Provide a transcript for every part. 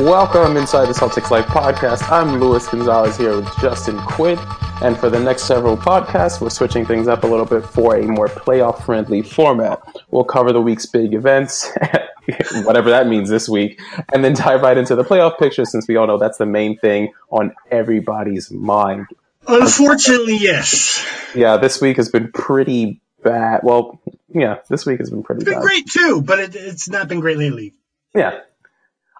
Welcome inside the Celtics Life podcast. I'm Luis Gonzalez here with Justin Quinn. And for the next several podcasts, we're switching things up a little bit for a more playoff friendly format. We'll cover the week's big events, whatever that means this week, and then dive right into the playoff picture since we all know that's the main thing on everybody's mind. Unfortunately, yes. Yeah, this week has been pretty bad. Well, yeah, this week has been pretty It's been bad. great too, but it, it's not been great lately. Yeah.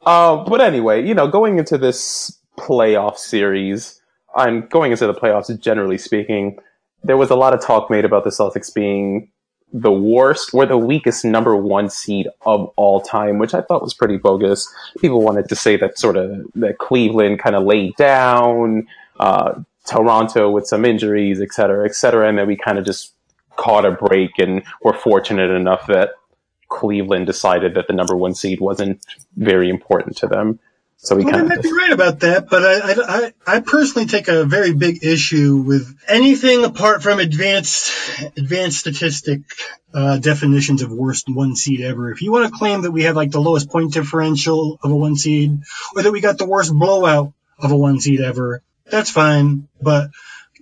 Uh, but anyway, you know, going into this playoff series, I'm going into the playoffs generally speaking, there was a lot of talk made about the Celtics being the worst or the weakest number one seed of all time, which I thought was pretty bogus. People wanted to say that sort of that Cleveland kind of laid down, uh, Toronto with some injuries, et cetera, et cetera, and then we kind of just caught a break and were fortunate enough that Cleveland decided that the number one seed wasn't very important to them. So we Well, they kind might of be right about that, but I, I, I, personally take a very big issue with anything apart from advanced advanced statistic uh, definitions of worst one seed ever. If you want to claim that we have like the lowest point differential of a one seed, or that we got the worst blowout of a one seed ever, that's fine. But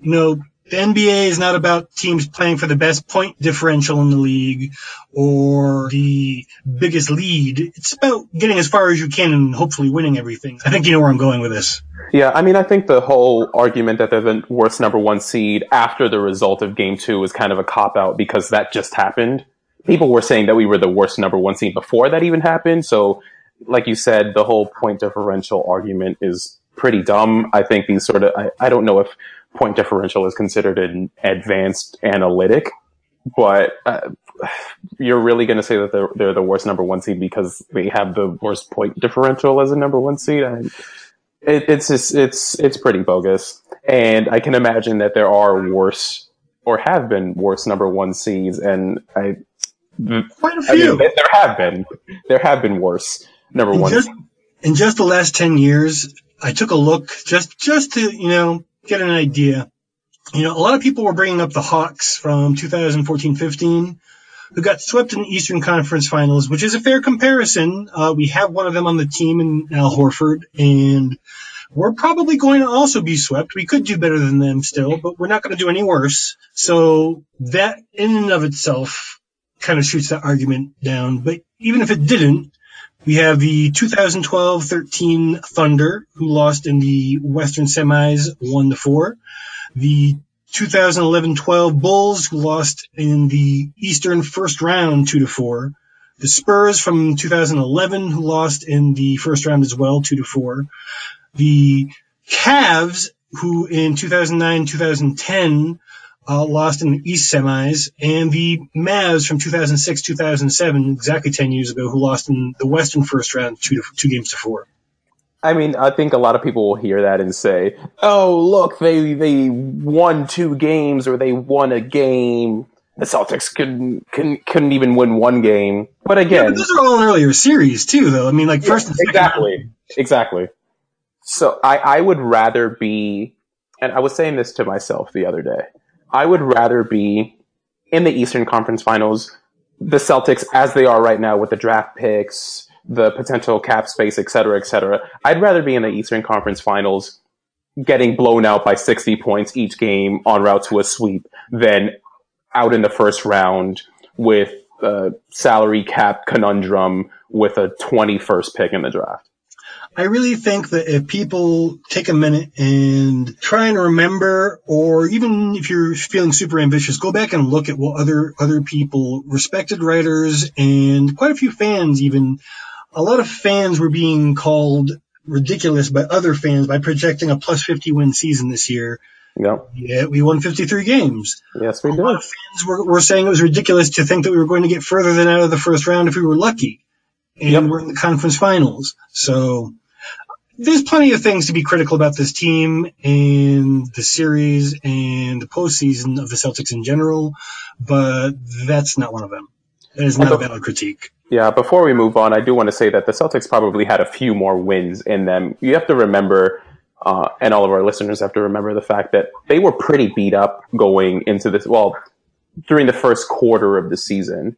you know, the NBA is not about teams playing for the best point differential in the league or the biggest lead. It's about getting as far as you can and hopefully winning everything. I think you know where I'm going with this. Yeah, I mean, I think the whole argument that they're the worst number one seed after the result of game two is kind of a cop out because that just happened. People were saying that we were the worst number one seed before that even happened. So, like you said, the whole point differential argument is pretty dumb. I think these sort of, I, I don't know if point differential is considered an advanced analytic, but uh, you're really going to say that they're, they're the worst number one seed because they have the worst point differential as a number one seed. I, it, it's just it's it's pretty bogus, and I can imagine that there are worse or have been worse number one seeds, and I, Quite a few. mean, there have been there have been worse number in one. just, in just the last 10 years, I took a look just, just to, you know, get an idea. You know, a lot of people were bringing up the Hawks from 2014-15 who got swept in the Eastern Conference Finals, which is a fair comparison. Uh, we have one of them on the team in Al Horford and we're probably going to also be swept. We could do better than them still, but we're not going to do any worse. So that in and of itself kind of shoots that argument down. But even if it didn't, we have the 2012-13 Thunder, who lost in the Western semis 1 to 4. The 2011-12 Bulls, who lost in the Eastern first round 2 to 4. The Spurs from 2011, who lost in the first round as well 2 to 4. The Cavs, who in 2009-2010 uh, lost in the East semis, and the Mavs from 2006-2007, exactly 10 years ago, who lost in the Western first round, two to, two games to four. I mean, I think a lot of people will hear that and say, "Oh, look, they they won two games or they won a game." The Celtics couldn't couldn't, couldn't even win one game. But Yeah, again, but those are all in earlier series too, though. I mean, like first and second. exactly, exactly. So I, I would rather be, and I was saying this to myself the other day. I would rather be in the Eastern Conference Finals, the Celtics as they are right now with the draft picks, the potential cap space, et cetera, et cetera. I'd rather be in the Eastern Conference Finals getting blown out by 60 points each game en route to a sweep than out in the first round with a salary cap conundrum with a 21st pick in the draft. I really think that if people take a minute and try and remember, or even if you're feeling super ambitious, go back and look at what other other people, respected writers, and quite a few fans even. A lot of fans were being called ridiculous by other fans by projecting a plus 50 win season this year. Yep. Yeah, we won 53 games. Yes, we A did. lot of fans were, were saying it was ridiculous to think that we were going to get further than out of the first round if we were lucky. And Yep. we're in the conference finals. So there's plenty of things to be critical about this team and the series and the postseason of the Celtics in general, but that's not one of them. That is not a valid critique. Yeah, before we move on, I do want to say that the Celtics probably had a few more wins in them. You have to remember, uh, and all of our listeners have to remember the fact that they were pretty beat up going into this, well, during the first quarter of the season.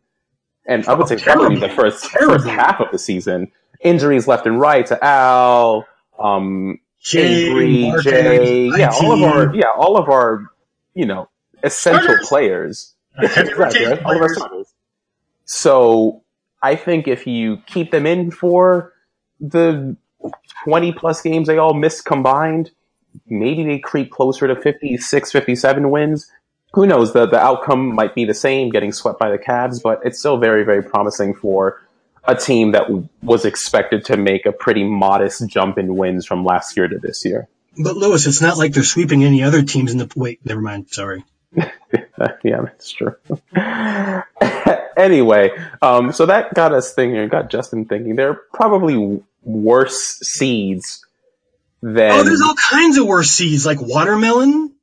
And I would say probably the first, first half of the season. Injuries left and right to Al, um, Jay, Avery, Jay, yeah, all of our, yeah, all of our, you know, essential Starters. players. rotation right? All of our starters. So I think if you keep them in for the 20 plus games they all missed combined, maybe they creep closer to 56, 57 wins. Who knows? The, the outcome might be the same, getting swept by the Cavs, but it's still very, very promising for a team that was expected to make a pretty modest jump in wins from last year to this year. But Lewis, it's not like they're sweeping any other teams in the. Wait, never mind. Sorry. yeah, that's true. anyway, um, so that got us thinking, got Justin thinking. They're probably worse seeds than. Oh, there's all kinds of worse seeds, like watermelon.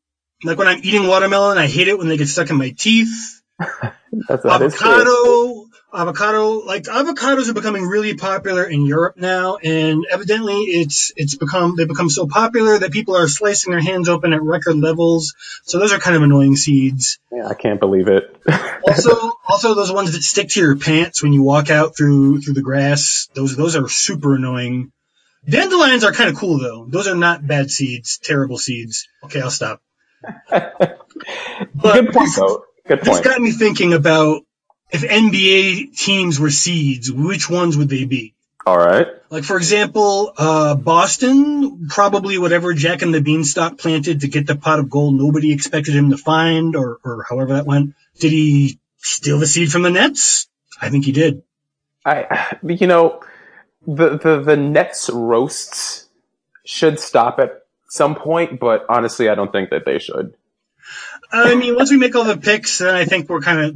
Like when I'm eating watermelon, I hate it when they get stuck in my teeth. that's, that is true. avocado, avocado, like avocados are becoming really popular in Europe now, and evidently it's it's become they become so popular that people are slicing their hands open at record levels. So those are kind of annoying seeds. Yeah, I can't believe it. Also, also those ones that stick to your pants when you walk out through through the grass. Those those are super annoying. Dandelions are kind of cool though. Those are not bad seeds, terrible seeds. Okay, I'll stop. But Good point, though. Good point This point. got me thinking about if NBA teams were seeds, which ones would they be? All right. Like for example, uh, Boston, probably whatever Jack and the Beanstalk planted to get the pot of gold nobody expected him to find, or, or however that went. Did he steal the seed from the Nets? I think he did. I, you know, the, the, the Nets roasts should stop at some point, but honestly, I don't think that they should. I mean, once we make all the picks, then I think we're kind of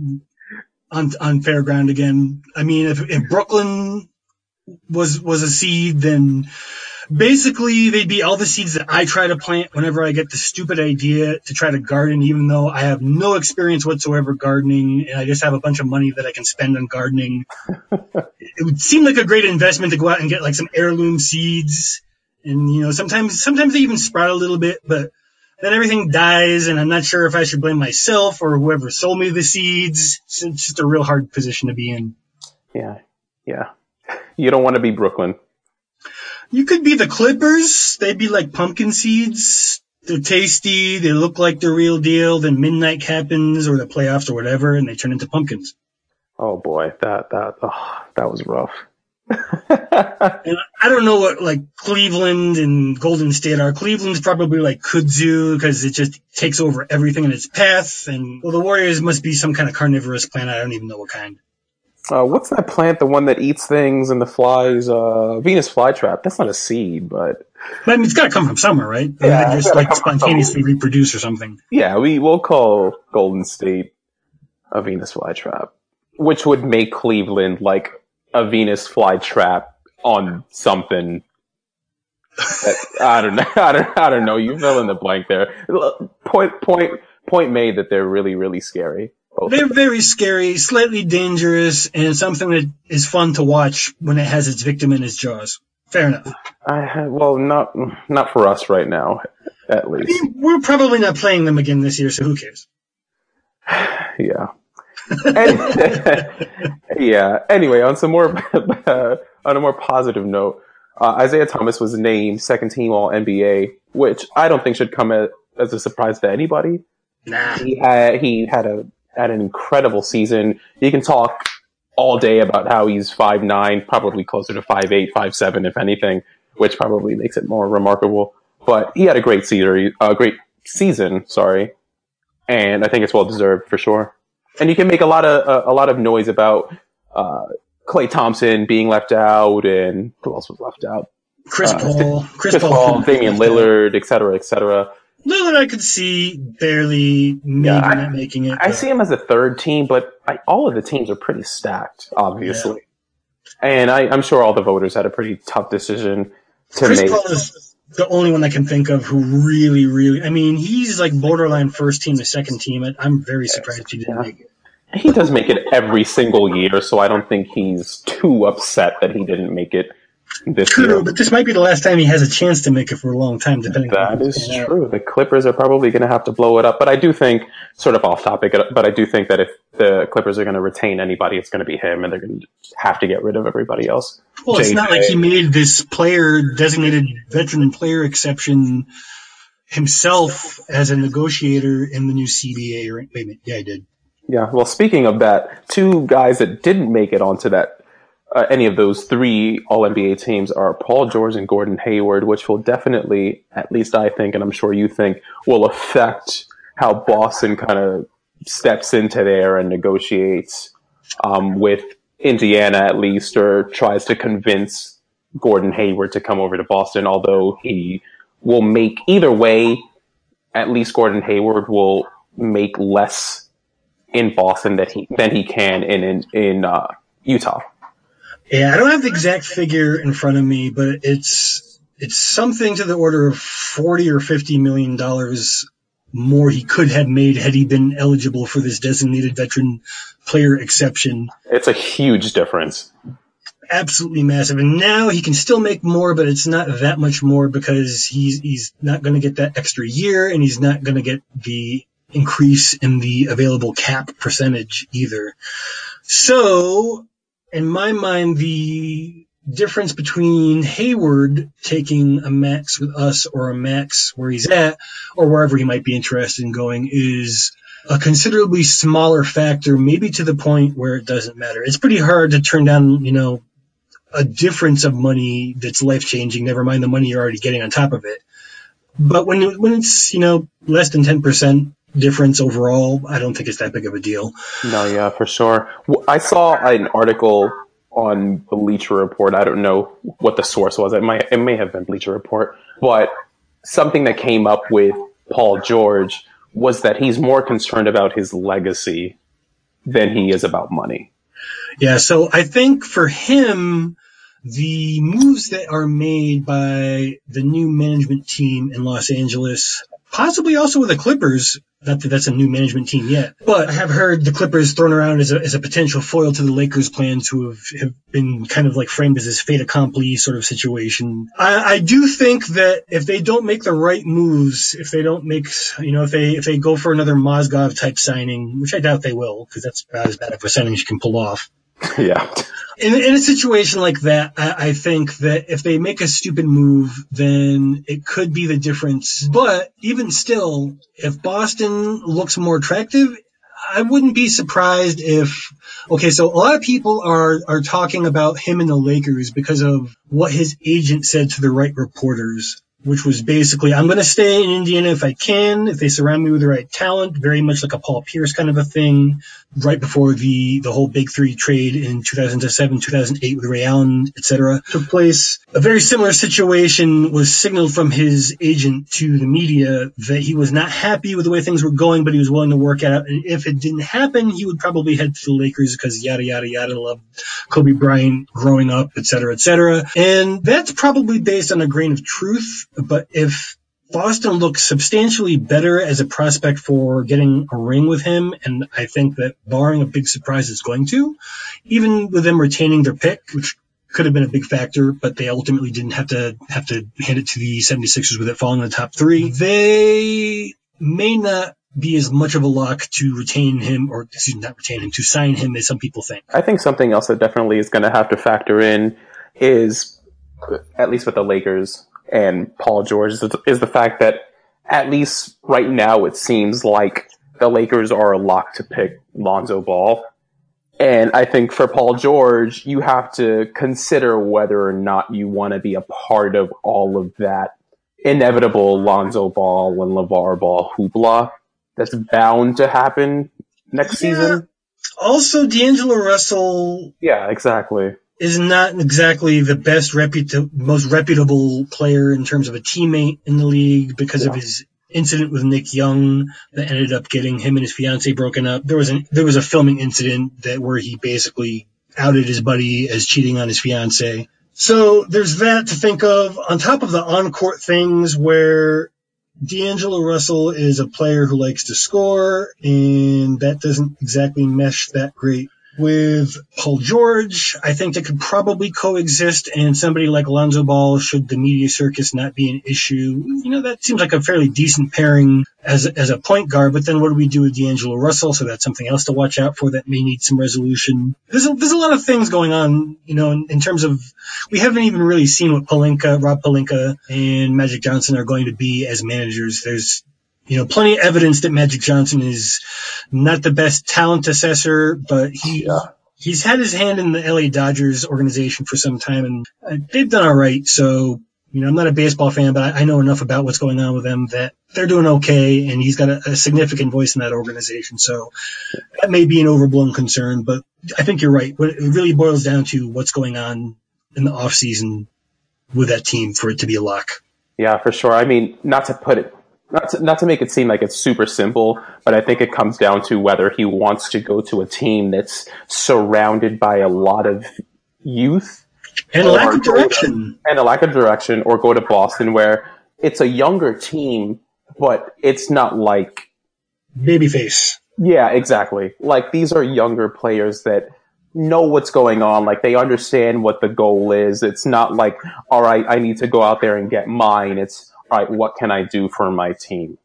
on on fair ground again. I mean, if, if Brooklyn was was a seed, then basically they'd be all the seeds that I try to plant whenever I get the stupid idea to try to garden, even though I have no experience whatsoever gardening, and I just have a bunch of money that I can spend on gardening. it would seem like a great investment to go out and get like some heirloom seeds, and you know, sometimes sometimes they even sprout a little bit, but then everything dies, and I'm not sure if I should blame myself or whoever sold me the seeds. It's it's just a real hard position to be in. Yeah. Yeah. You don't want to be Brooklyn. You could be the Clippers. They'd be like pumpkin seeds. They're tasty. They look like the real deal. Then midnight happens, or the playoffs, or whatever, and they turn into pumpkins. Oh boy, that, that, oh, that was rough. And I don't know what like Cleveland and Golden State are. Cleveland's probably like kudzu because it just takes over everything in its path. And well, the Warriors must be some kind of carnivorous plant. I don't even know what kind. Uh, what's that plant? The one that eats things and the flies? Uh, Venus flytrap. That's not a seed, but But I mean, it's got to come from somewhere, right? Yeah, just like spontaneously reproduce or something. yeah, we will call Golden State a Venus flytrap, which would make Cleveland like a Venus flytrap on something. that, I don't know. I don't. I don't know. You fill in the blank there. Point. Point. Point made that they're really, really scary. They're very scary, slightly dangerous, and something that is fun to watch when it has its victim in its jaws. Fair enough. I, well, not not for us right now, at I least. mean, we're probably not playing them again this year, so who cares? Yeah. Yeah. Anyway, on some more uh, on a more positive note, uh, Isaiah Thomas was named second team All NBA, which I don't think should come as, as a surprise to anybody. Nah. He had he had a had an incredible season. You can talk all day about how he's five nine, probably closer to five eight, five seven, if anything, which probably makes it more remarkable. But he had a great season, a great season, sorry, and I think it's well deserved for sure. And you can make a lot of uh, a lot of noise about uh, Klay Thompson being left out, and who else was left out? Chris Uh, Paul, Chris, Chris Paul, Damian Lillard, et cetera, et cetera. Lillard, I could see barely, Yeah, I- not making it. I but- see him as a third team, but I, all of the teams are pretty stacked, obviously. And I, I'm sure all the voters had a pretty tough decision to Chris make. Paul is the only one I can think of who really, really. I mean, he's like borderline first team to second team. I'm very surprised he didn't Yeah. make it. He does make it every single year, so I don't think he's too upset that he didn't make it this True, year. but this might be the last time he has a chance to make it for a long time, depending. on That is panned out. true. The Clippers are probably going to have to blow it up, but I do think, sort of off topic, but I do think that if the Clippers are going to retain anybody, it's going to be him, and they're going to have to get rid of everybody else. Well, it's not like he made this player designated veteran player exception himself as a negotiator in the new CBA. Or, wait a minute, yeah, I did. Yeah. Well, speaking of that, two guys that didn't make it onto that uh, any of those three All NBA teams are Paul George and Gordon Hayward, which will definitely, at least I think, and I'm sure you think, will affect how Boston kind of steps into there and negotiates um, with Indiana at least, or tries to convince Gordon Hayward to come over to Boston. Although he will make either way, at least Gordon Hayward will make less in Boston that he than he can in in, in uh, Utah. Yeah, I don't have the exact figure in front of me, but it's it's something to the order of forty or fifty million dollars more he could have made had he been eligible for this designated veteran player exception. It's a huge difference. Absolutely massive. And now he can still make more, but it's not that much more because he's he's not going to get that extra year, and he's not going to get the increase in the available cap percentage either. So, in my mind, the difference between Hayward taking a max with us or a max where he's at or wherever he might be interested in going is a considerably smaller factor, maybe to the point where it doesn't matter. It's pretty hard to turn down, you know, a difference of money that's life changing, never mind the money you're already getting on top of it. But when, when it's, you know, less than 10% difference overall, I don't think it's that big of a deal. No, yeah, for sure. I saw an article on the Bleacher Report. I don't know what the source was. It might it may have been Bleacher Report, but something that came up with Paul George was that he's more concerned about his legacy than he is about money. Yeah, so I think for him, the moves that are made by the new management team in Los Angeles, possibly also with the Clippers, not that that's a new management team yet, but I have heard the Clippers thrown around as a, as a potential foil to the Lakers' plans who have, have been kind of like framed as this fait accompli sort of situation. I, I do think that if they don't make the right moves, if they don't make, you know, if they, if they go for another Mozgov type signing, which I doubt they will, because that's about as bad a percentage you can pull off yeah. in, in a situation like that, I, I think that if they make a stupid move, then it could be the difference. But even still, if Boston looks more attractive, I wouldn't be surprised if, okay, so a lot of people are, are talking about him and the Lakers because of what his agent said to the right reporters. Which was basically, I'm going to stay in Indiana if I can, if they surround me with the right talent, very much like a Paul Pierce kind of a thing right before the the whole Big Three trade in 2007, 2008 with Ray Allen, etc., took place. A very similar situation was signaled from his agent to the media that he was not happy with the way things were going, but he was willing to work out. And if it didn't happen, he would probably head to the Lakers because yada yada yada, love Kobe Bryant growing up, etc., etc. And that's probably based on a grain of truth. But if Boston looks substantially better as a prospect for getting a ring with him, and I think that barring a big surprise is going to, even with them retaining their pick, which could have been a big factor, but they ultimately didn't have to have to hand it to the 76ers with it falling in the top three. They may not be as much of a lock to retain him, or excuse me, not retain him, to sign him as some people think. I think something else that definitely is going to have to factor in is, at least with the Lakers and Paul George, is, is the fact that at least right now it seems like the Lakers are a lock to pick Lonzo Ball. And I think for Paul George, you have to consider whether or not you want to be a part of all of that inevitable Lonzo Ball and LaVar Ball hoopla that's bound to happen next Yeah. season. Also, D'Angelo Russell Yeah, exactly. Is not exactly the best reputa- most reputable player in terms of a teammate in the league because yeah. of his incident with Nick Young that ended up getting him and his fiance broken up. There was an there was a filming incident that where he basically outed his buddy as cheating on his fiance. So there's that to think of on top of the on-court things where D'Angelo Russell is a player who likes to score and that doesn't exactly mesh that great with Paul George. I think they could probably coexist, and somebody like Lonzo Ball, should the media circus not be an issue, you know, that seems like a fairly decent pairing as as a point guard. But then what do we do with D'Angelo Russell? So that's something else to watch out for that may need some resolution. There's a, there's a lot of things going on, you know, in, in terms of we haven't even really seen what Pelinka, Rob Pelinka, and Magic Johnson are going to be as managers. There's you know, plenty of evidence that Magic Johnson is not the best talent assessor, but he yeah. he's had his hand in the LA Dodgers organization for some time, and uh, they've done all right. So, you know, I'm not a baseball fan, but I, I, know enough about what's going on with them that they're doing okay, and he's got a, a significant voice in that organization. So that may be an overblown concern, but I think you're right. It really boils down to what's going on in the off season with that team for it to be a lock. Yeah, for sure. I mean, not to put it not to, not to make it seem like it's super simple, but I think it comes down to whether he wants to go to a team that's surrounded by a lot of youth and a lack of direction, and a lack of direction, or go to Boston where it's a younger team, but it's not like babyface. Yeah, exactly. Like these are younger players that know what's going on. Like they understand what the goal is. It's not like, all right, I need to go out there and get mine. It's right, what can I do for my team?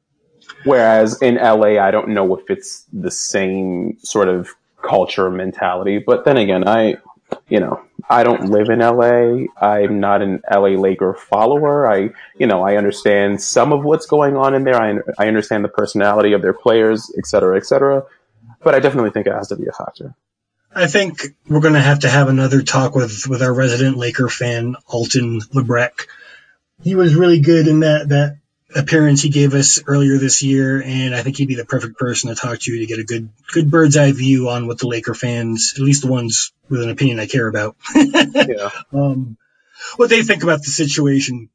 Whereas in LA, I don't know if it's the same sort of culture mentality. But then again, I, you know, I don't live in LA. I'm not an LA Laker follower. I, you know, I understand some of what's going on in there. I, I understand the personality of their players, et cetera, et cetera. But I definitely think it has to be a factor. I think we're going to have to have another talk with, with our resident Laker fan, Alton Lebrecht, he was really good in that that appearance he gave us earlier this year, and I think he'd be the perfect person to talk to to get a good good bird's eye view on what the Laker fans, at least the ones with an opinion I care about, yeah. um, what they think about the situation.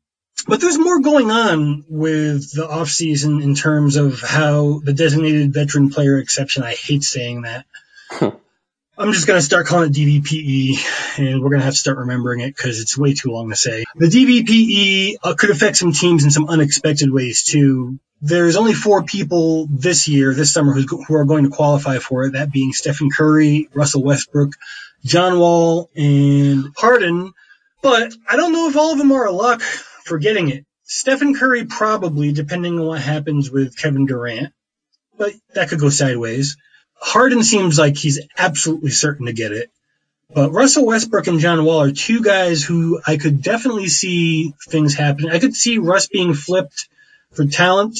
But there's more going on with the offseason in terms of how the designated veteran player exception, I hate saying that, I'm just going to start calling it DVPE, and we're going to have to start remembering it because it's way too long to say. The DVPE uh, could affect some teams in some unexpected ways too. There's only four people this year, this summer, who are going to qualify for it. That being Stephen Curry, Russell Westbrook, John Wall, and Harden. But I don't know if all of them are a luck for getting it. Stephen Curry probably, depending on what happens with Kevin Durant, but that could go sideways. Harden seems like he's absolutely certain to get it. But Russell Westbrook and John Wall are two guys who I could definitely see things happening. I could see Russ being flipped for talent,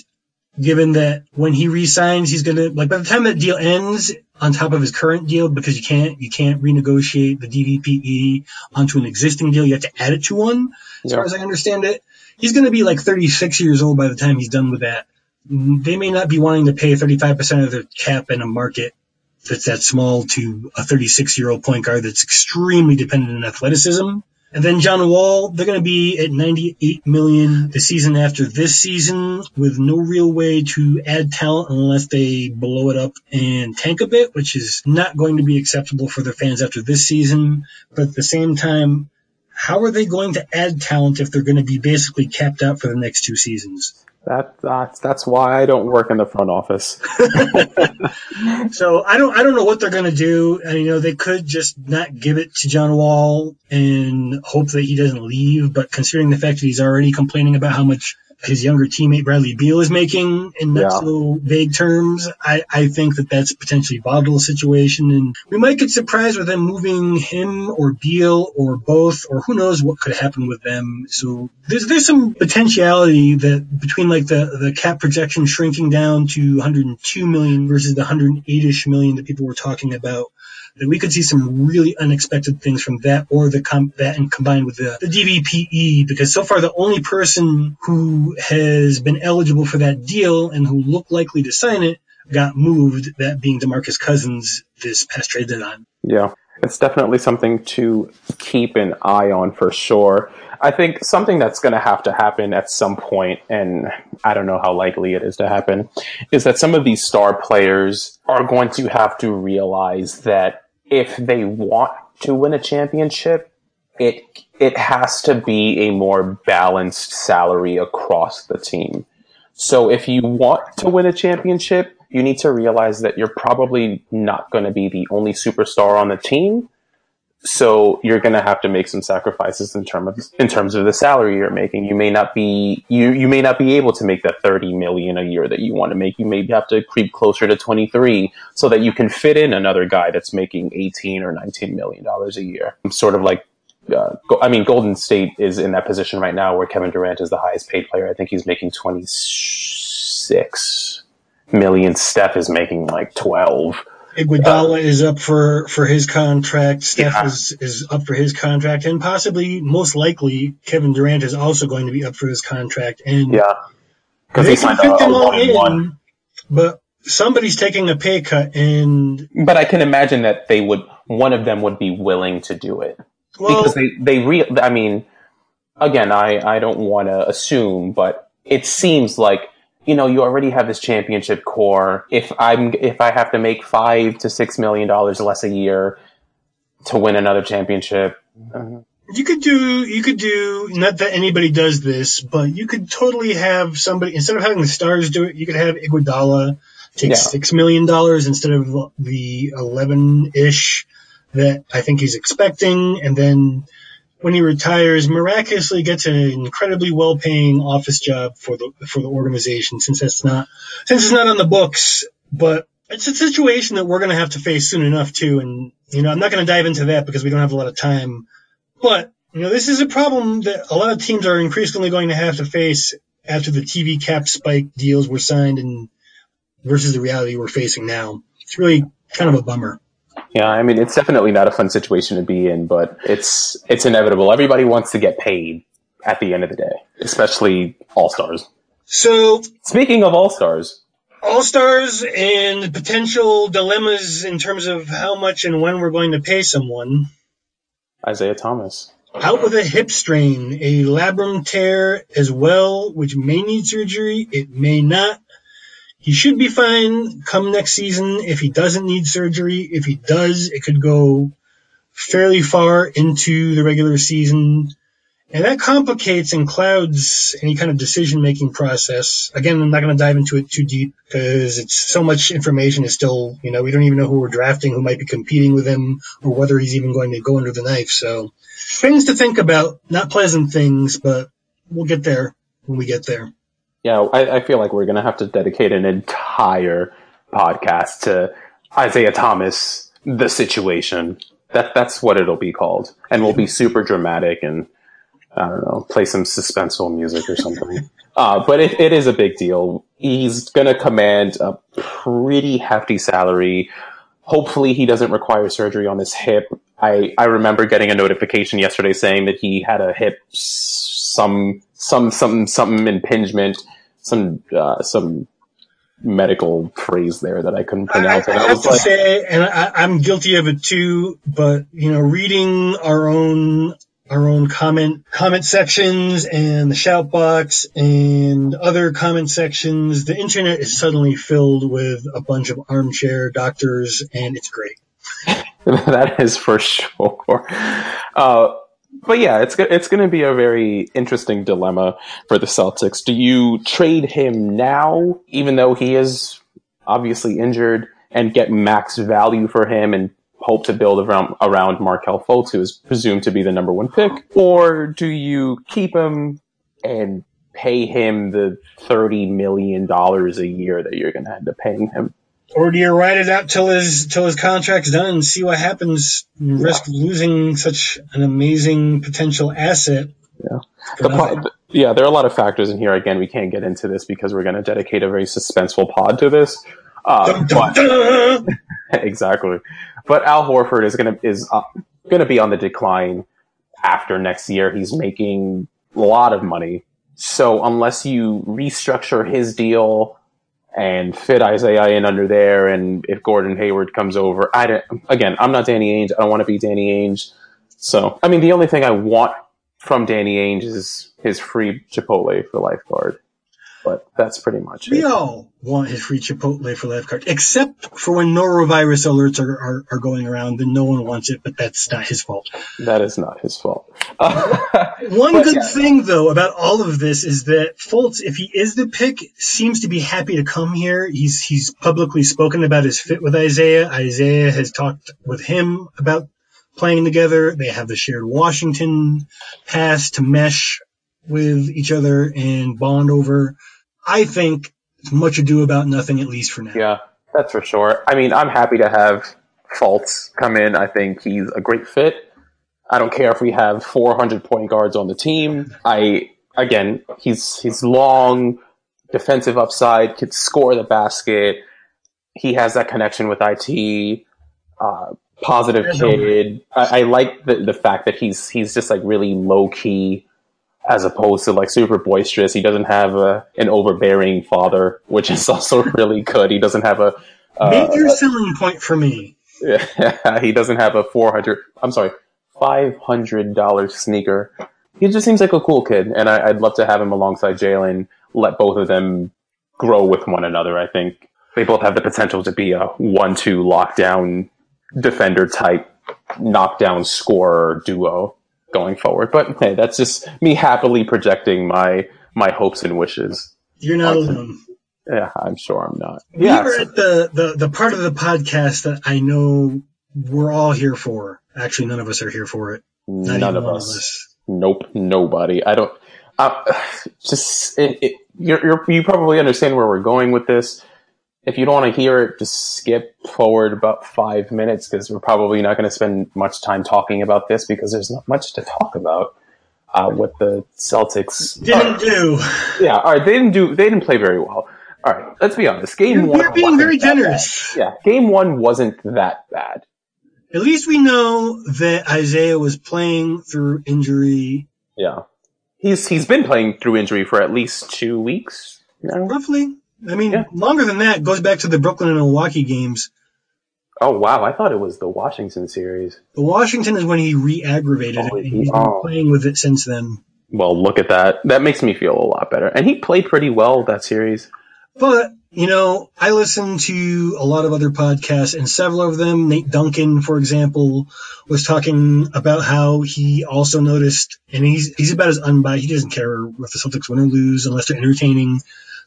given that when he resigns, he's gonna like by the time that deal ends, on top of his current deal, because you can't you can't renegotiate the DVPE onto an existing deal, you have to add it to one. As far as I understand it, he's gonna be like 36 years old by the time he's done with that they may not be wanting to pay 35% of their cap in a market that's that small to a 36 year old point guard that's extremely dependent on athleticism. And then John Wall, they're going to be at 98 million the season after this season with no real way to add talent unless they blow it up and tank a bit, which is not going to be acceptable for their fans after this season. But at the same time, how are they going to add talent if they're going to be basically capped out for the next two seasons? That that's that's why I don't work in the front office. so I don't I don't know what they're going to do. And you know they could just not give it to John Wall and hope that he doesn't leave. But considering the fact that he's already complaining about how much his younger teammate Bradley Beal is making in not yeah. so vague terms. I, I think that that's potentially a volatile situation, and we might get surprised with them moving him or Beal or both, or who knows what could happen with them. So there's there's some potentiality that between like the the cap projection shrinking down to 102 million versus the 108ish million that people were talking about that we could see some really unexpected things from that or the com- that and combined with the, the DVPE because so far the only person who has been eligible for that deal and who looked likely to sign it got moved, that being DeMarcus Cousins this past trade deadline. Yeah. It's definitely something to keep an eye on for sure. I think something that's going to have to happen at some point, and I don't know how likely it is to happen, is that some of these star players are going to have to realize that if they want to win a championship, it it has to be a more balanced salary across the team. So if you want to win a championship, you need to realize that you're probably not going to be the only superstar on the team. So you're going to have to make some sacrifices in terms of in terms of the salary you're making. You may not be you you may not be able to make that 30 million a year that you want to make. You may have to creep closer to 23 so that you can fit in another guy that's making 18 or 19 million dollars a year. I'm sort of like uh, I mean, Golden State is in that position right now where Kevin Durant is the highest paid player. I think he's making 26 million. Steph is making like 12. Iguodala uh, is up for, for his contract. Steph yeah. is, is up for his contract, and possibly, most likely, Kevin Durant is also going to be up for his contract. And yeah, because they can fit them all in, one. but somebody's taking a pay cut, and but I can imagine that they would one of them would be willing to do it well, because they they re- I mean, again, I I don't want to assume, but it seems like you know, you already have this championship core. If I'm, if I have to make five to six million dollars less a year to win another championship, uh, you could do, you could do, not that anybody does this, but you could totally have somebody, instead of having the stars do it, you could have Iguodala take yeah. six million dollars instead of the 11-ish that I think he's expecting. And then when he retires, miraculously gets an incredibly well-paying office job for the for the organization. Since that's not since it's not on the books, but it's a situation that we're going to have to face soon enough too. And you know, I'm not going to dive into that because we don't have a lot of time. But you know, this is a problem that a lot of teams are increasingly going to have to face after the TV cap spike deals were signed and versus the reality we're facing now. It's really kind of a bummer. Yeah, I mean it's definitely not a fun situation to be in, but it's it's inevitable. Everybody wants to get paid at the end of the day, especially all stars. So speaking of all stars, all stars and potential dilemmas in terms of how much and when we're going to pay someone. Isaiah Thomas. Out with a hip strain, a labrum tear as well, which may need surgery. It may not. He should be fine come next season if he doesn't need surgery. If he does, it could go fairly far into the regular season. And that complicates and clouds any kind of decision making process. Again, I'm not going to dive into it too deep because it's so much information is still, you know, we don't even know who we're drafting, who might be competing with him, or whether he's even going to go under the knife. So things to think about, not pleasant things, but we'll get there when we get there yeah, I, I feel like we're going to have to dedicate an entire podcast to Isaiah Thomas, the situation. That that's what it'll be called, and we'll be super dramatic and I don't know, play some suspenseful music or something. uh, but it, it is a big deal. He's going to command a pretty hefty salary. Hopefully, he doesn't require surgery on his hip. I, I remember getting a notification yesterday saying that he had a hip some some some some impingement, some uh, some medical phrase there that I couldn't pronounce. I, I, I have to like, say, and I, am guilty of it too. But you know, reading our own our own comment comment sections and the shout box and other comment sections, the internet is suddenly filled with a bunch of armchair doctors, and it's great. that is for sure. Uh, but yeah, it's it's going to be a very interesting dilemma for the Celtics. Do you trade him now, even though he is obviously injured, and get max value for him and hope to build around around Markelle Fultz, who is presumed to be the number one pick, or do you keep him and pay him the thirty million dollars a year that you're going to end up paying him? Or do you ride it out till his till his contract's done and see what happens? And yeah. Risk losing such an amazing potential asset. Yeah. The yeah, there are a lot of factors in here. Again, we can't get into this because we're going to dedicate a very suspenseful pod to this. Uh, dun, dun, dun. But, exactly. But Al Horford is going to is uh, going to be on the decline after next year. He's making a lot of money. So unless you restructure his deal and fit Isaiah in under there. And if Gordon Hayward comes over, I don't, again, I'm not Danny Ainge. I don't want to be Danny Ainge. So, I mean, the only thing I want from Danny Ainge is his free Chipotle for lifeguard. But that's pretty much We it. all want his free Chipotle for life card, except for when norovirus alerts are, are, are going around, then no one wants it, but that's not his fault. That is not his fault. One But, good yeah. thing, though, about all of this is that Fultz, if he is the pick, seems to be happy to come here. He's he's publicly spoken about his fit with Isaiah. Isaiah has talked with him about playing together. They have the shared Washington pass to mesh with each other and bond over. I think it's much ado about nothing, at least for now. Yeah, that's for sure. I mean, I'm happy to have Fultz come in. I think he's a great fit. I don't care if we have 400 point guards on the team. I again, he's he's long, defensive upside, could score the basket. He has that connection with IT. Uh, positive kid. I, I like the the fact that he's he's just like really low key, as opposed to like super boisterous. He doesn't have a an overbearing father, which is also really good. He doesn't have a uh, Major selling point for me. yeah, he doesn't have a four hundred. I'm sorry, five hundred dollar sneaker. He just seems like a cool kid, and I, I'd love to have him alongside Jalen. Let both of them grow with one another. I think they both have the potential to be a one-two lockdown defender type, knockdown scorer duo going forward. But hey, that's just me happily projecting my my hopes and wishes. You're not alone. Yeah, I'm sure I'm not. We Yeah, were so- at the, the, the part of the podcast that I know we're all here for. Actually, none of us are here for it. Not none even of us. Nope, nobody. I don't. Uh, just it, it, you're, you're, you probably understand where we're going with this. If you don't want to hear it, just skip forward about five minutes because we're probably not going to spend much time talking about this because there's not much to talk about. Uh, what the Celtics Didn't do. yeah, all right. They didn't do. They didn't play very well. All right, let's be honest. Game You're, one. you're being wasn't very that bad. generous. Yeah, game one wasn't that bad. At least we know that Isaiah was playing through injury Yeah, he's he's been playing through injury for at least two weeks. now. roughly. I mean, Yeah. longer than that. Goes back to the Brooklyn and Milwaukee games. Oh wow, I thought it was the Washington series. The Washington is when he re-aggravated Oh, it, and he's been oh. playing with it since then. Well, look at that. That makes me feel a lot better. And he played pretty well that series. But, you know, I listen to a lot of other podcasts, and several of them, Nate Duncan, for example, was talking about how he also noticed, and he's, he's about as unbiased, he doesn't care if the Celtics win or lose unless they're entertaining.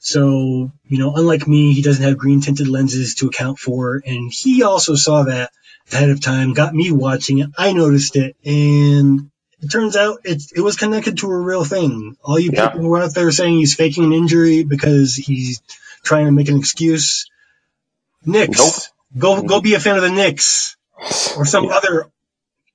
So, you know, unlike me, he doesn't have green tinted lenses to account for, and he also saw that ahead of time, got me watching it, I noticed it, and it turns out it, it was connected to a real thing. All you Yeah. people who are out there saying he's faking an injury because he's trying to make an excuse. Knicks. Nope. Go go mm-hmm. be a fan of the Knicks or some other.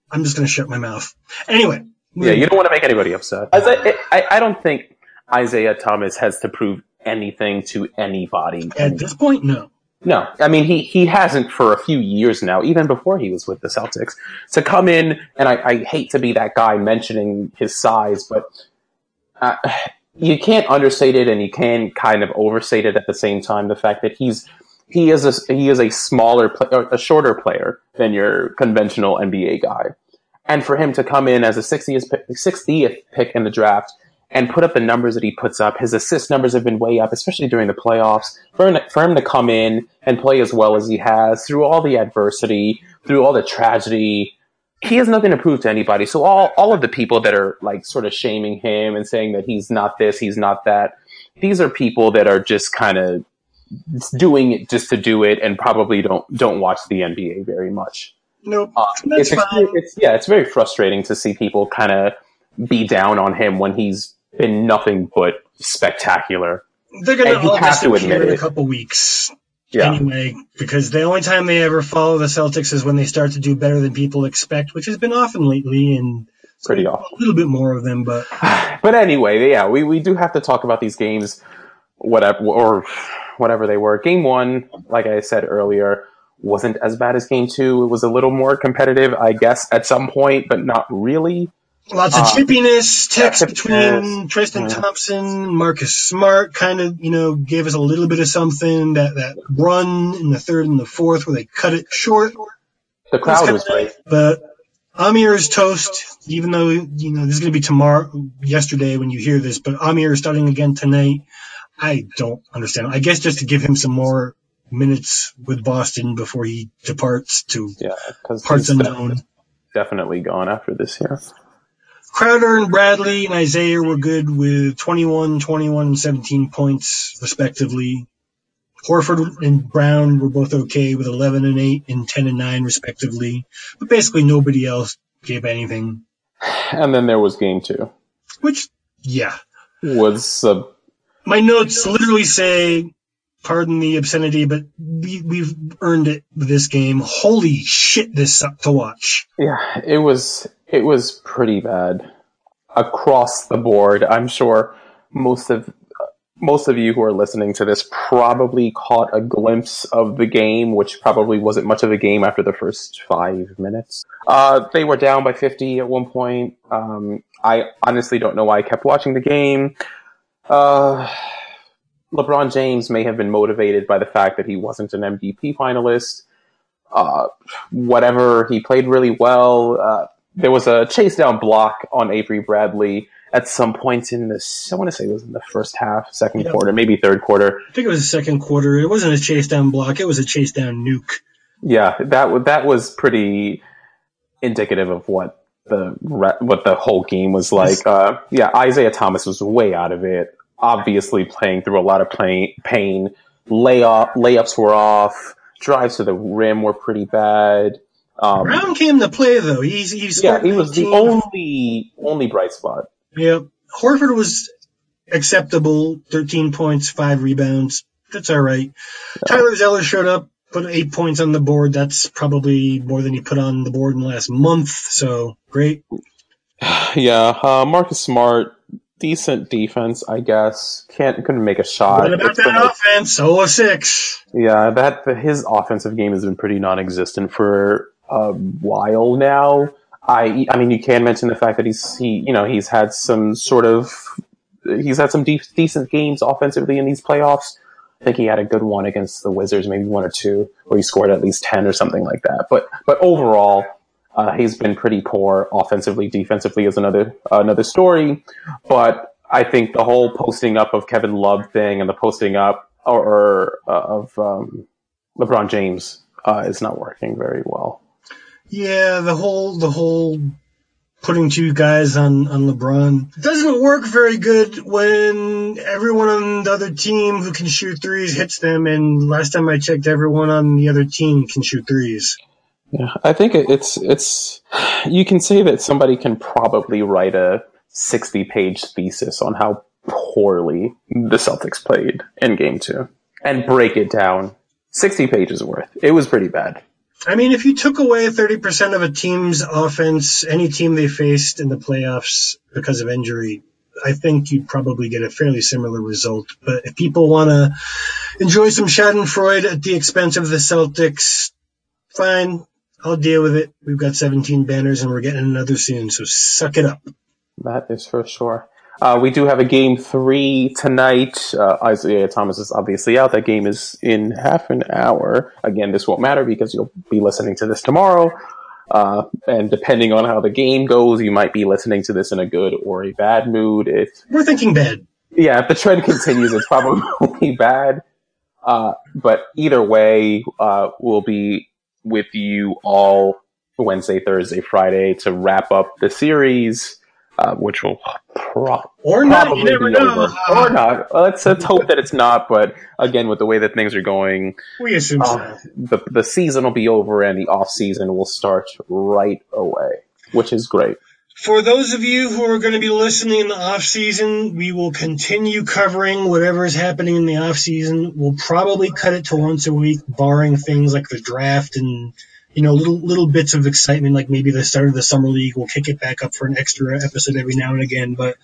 I'm just gonna shut my mouth. Anyway. Yeah, you don't want to make anybody upset. I, I, I don't think Isaiah Thomas has to prove anything to anybody. At this point, no. No, I mean he he hasn't for a few years now, even before he was with the Celtics. To come in, and I, I hate to be that guy mentioning his size, but uh, you can't understate it, and you can kind of overstate it at the same time. The fact that he's he is a he is a smaller, pla- or a shorter player than your conventional NBA guy, and for him to come in as a 60th 60th pick in the draft and put up the numbers that he puts up. His assist numbers have been way up, especially during the playoffs. For him, for him to come in and play as well as he has through all the adversity, through all the tragedy, he has nothing to prove to anybody. So all, all of the people that are like sort of shaming him and saying that he's not this, he's not that, these are people that are just kind of doing it just to do it and probably don't don't watch the NBA very much. Nope. Uh, it's, it's yeah, it's very frustrating to see people kind of be down on him when he's been nothing but spectacular. They're gonna all have to admit in a couple weeks. Yeah, Anyway, because the only time they ever follow the Celtics is when they start to do better than people expect, which has been often lately, and pretty often a little bit more of them. But But anyway, yeah, we, we do have to talk about these games, whatever or whatever they were. Game one, like I said earlier, wasn't as bad as game two. It was a little more competitive, I guess, at some point, but not really. Lots of Uh, chippiness, text yeah, between Tristan yeah. Thompson, Marcus Smart, kind of, you know, gave us a little bit of something. That that run in the third and the fourth where they cut it short. The crowd was great. nice, But Amir is toast, even though, you know, this is going to be tomorrow, yesterday when you hear this, but Amir is starting again tonight. I don't understand. I guess just to give him some more minutes with Boston before he departs to Yeah, parts unknown. definitely gone after this year. Crowder and Bradley and Isaiah were good with 21, 21, and 17 points, respectively. Horford and Brown were both okay with 11 and 8 and 10 and 9, respectively. But basically, nobody else gave anything. And then there was game two. Which, yeah. Was uh, My notes literally say, pardon the obscenity, but we, we've earned it with this game. Holy shit, this sucked to watch. yeah, it was it was pretty bad across the board. I'm sure most of most of you who are listening to this probably caught a glimpse of the game, which probably wasn't much of a game after the first five minutes. Uh, they were down by 50 at one point. Um, I honestly don't know why I kept watching the game. Uh, LeBron James may have been motivated by the fact that he wasn't an MVP finalist. Uh, whatever, he played really well. There was a chase down block on Avery Bradley at some point in this. I want to say it was in the first half, second Yeah. quarter, maybe third quarter. I think it was the second quarter. It wasn't a chase down block, it was a chase down nuke. Yeah, that that was pretty indicative of what the what the whole game was like. Uh, yeah, Isaiah Thomas was way out of it. Obviously, playing through a lot of pain. pain. Layoff layups were off. Drives to the rim were pretty bad. Um, Brown came to play though. He's he's yeah, he was the only only bright spot. Yeah, Horford was acceptable. Thirteen points, five rebounds. That's all right. Tyler Zeller showed up, put eight points on the board. That's probably more than he put on the board in the last month. So great. Yeah, uh, Marcus Smart, decent defense, I guess. Can't couldn't make a shot. What about It's that a- offense? Oh, a six. Yeah, that his offensive game has been pretty non-existent for a while now. I I mean, you can mention the fact that he's he you know he's had some sort of he's had some de- decent games offensively in these playoffs. I think he had a good one against the Wizards, maybe one or two, where he scored at least ten or something like that. But but overall, uh, he's been pretty poor offensively. Defensively is another another story. But I think the whole posting up of Kevin Love thing and the posting up or, or uh, of um, LeBron James uh, is not working very well. Yeah, the whole the whole putting two guys on on LeBron doesn't work very good when everyone on the other team who can shoot threes hits them. And last time I checked, everyone on the other team can shoot threes. Yeah, I think it's it's you can say that somebody can probably write a sixty-page thesis on how poorly the Celtics played in Game Two and break it down. Sixty pages worth. It was pretty bad. I mean, if you took away 30% of a team's offense, any team they faced in the playoffs because of injury, I think you'd probably get a fairly similar result. But if people want to enjoy some Schadenfreude at the expense of the Celtics, fine. I'll deal with it. We've got 17 banners and we're getting another soon, so suck it up. That is for sure. Uh, we do have a game three tonight. Uh, Isaiah Thomas is obviously out. That game is in half an hour. Again, this won't matter because you'll be listening to this tomorrow. Uh, and depending on how the game goes, you might be listening to this in a good or a bad mood. If We're thinking bad. yeah, if the trend continues, it's probably bad. Uh, but either way, uh, we'll be with you all Wednesday, Thursday, Friday to wrap up the series, uh, which will pro- Or not, you never know. over. Or not. Let's, let's hope that it's not. But again, with the way that things are going, We assume so. uh, the the season will be over and the off season will start right away, which is great. For those of you who are going to be listening in the off season, we will continue covering whatever is happening in the off season. We'll probably cut it to once a week, barring things like the draft and you know little little bits of excitement, like maybe the start of the summer league. We'll kick it back up for an extra episode every now and again, but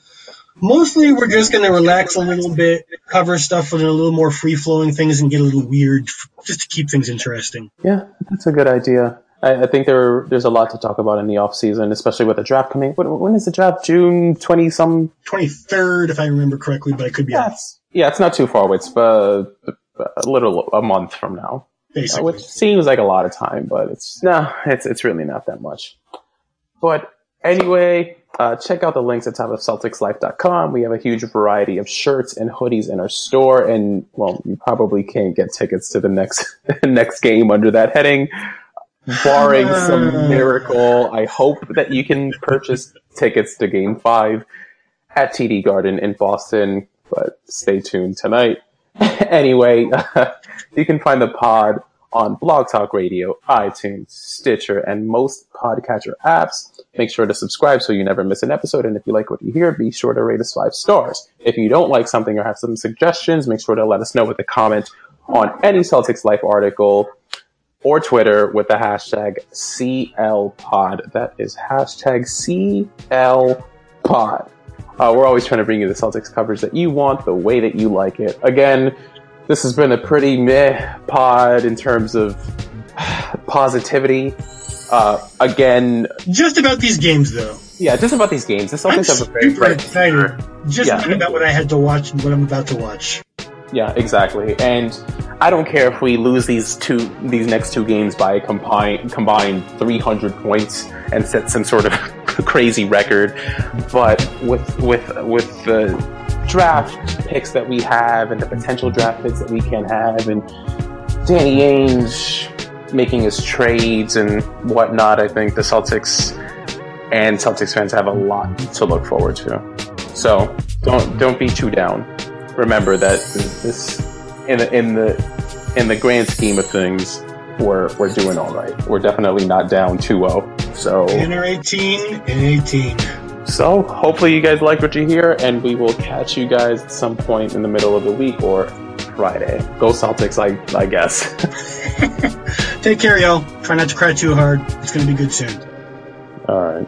mostly we're just going to relax a little bit, cover stuff with a little more free flowing things, and get a little weird, just to keep things interesting. Yeah, that's a good idea. I, I think there there's a lot to talk about in the off season, especially with the draft coming. When, when is the draft? June twenty some. Twenty third, if I remember correctly, but I could be yeah, off. It's, yeah, it's not too far away. It's uh, a little a month from now, Basically, which seems like a lot of time, but it's no, it's it's really not that much. But anyway, uh, check out the links at topofcelticslife.com. We have a huge variety of shirts and hoodies in our store, and well, you probably can't get tickets to the next next game under that heading. Barring some miracle, I hope that you can purchase tickets to Game Five at TD Garden in Boston. But stay tuned tonight. anyway, you can find the pod on Blog Talk Radio, iTunes, Stitcher, and most podcatcher apps. Make sure to subscribe so you never miss an episode. And if you like what you hear, be sure to rate us five stars. If you don't like something or have some suggestions, make sure to let us know with a comment on any Celtics Life article or Twitter with the hashtag CLPod. That is hashtag CLPod. Uh, we're always trying to bring you the Celtics coverage that you want, the way that you like it. Again, this has been a pretty meh pod in terms of positivity. Uh, again, just about these games, though. Yeah, just about these games. The I'm Celtics have a very super excited. Just Yeah. about what I had to watch and what I'm about to watch. Yeah, exactly. And I don't care if we lose these two, these next two games by a combined combined 300 points and set some sort of crazy record. But with with with the draft picks that we have and the potential draft picks that we can have, and Danny Ainge making his trades and whatnot, I think the Celtics and Celtics fans have a lot to look forward to. So don't don't be too down remember that this in the in the in the grand scheme of things we're we're doing all right we're definitely not down 2-0 so Inner 18 and 18. so hopefully you guys like what you hear and we will catch you guys at some point in the middle of the week or friday go celtics i i guess Take care, y'all. Try not to cry too hard. It's going to be good soon. all right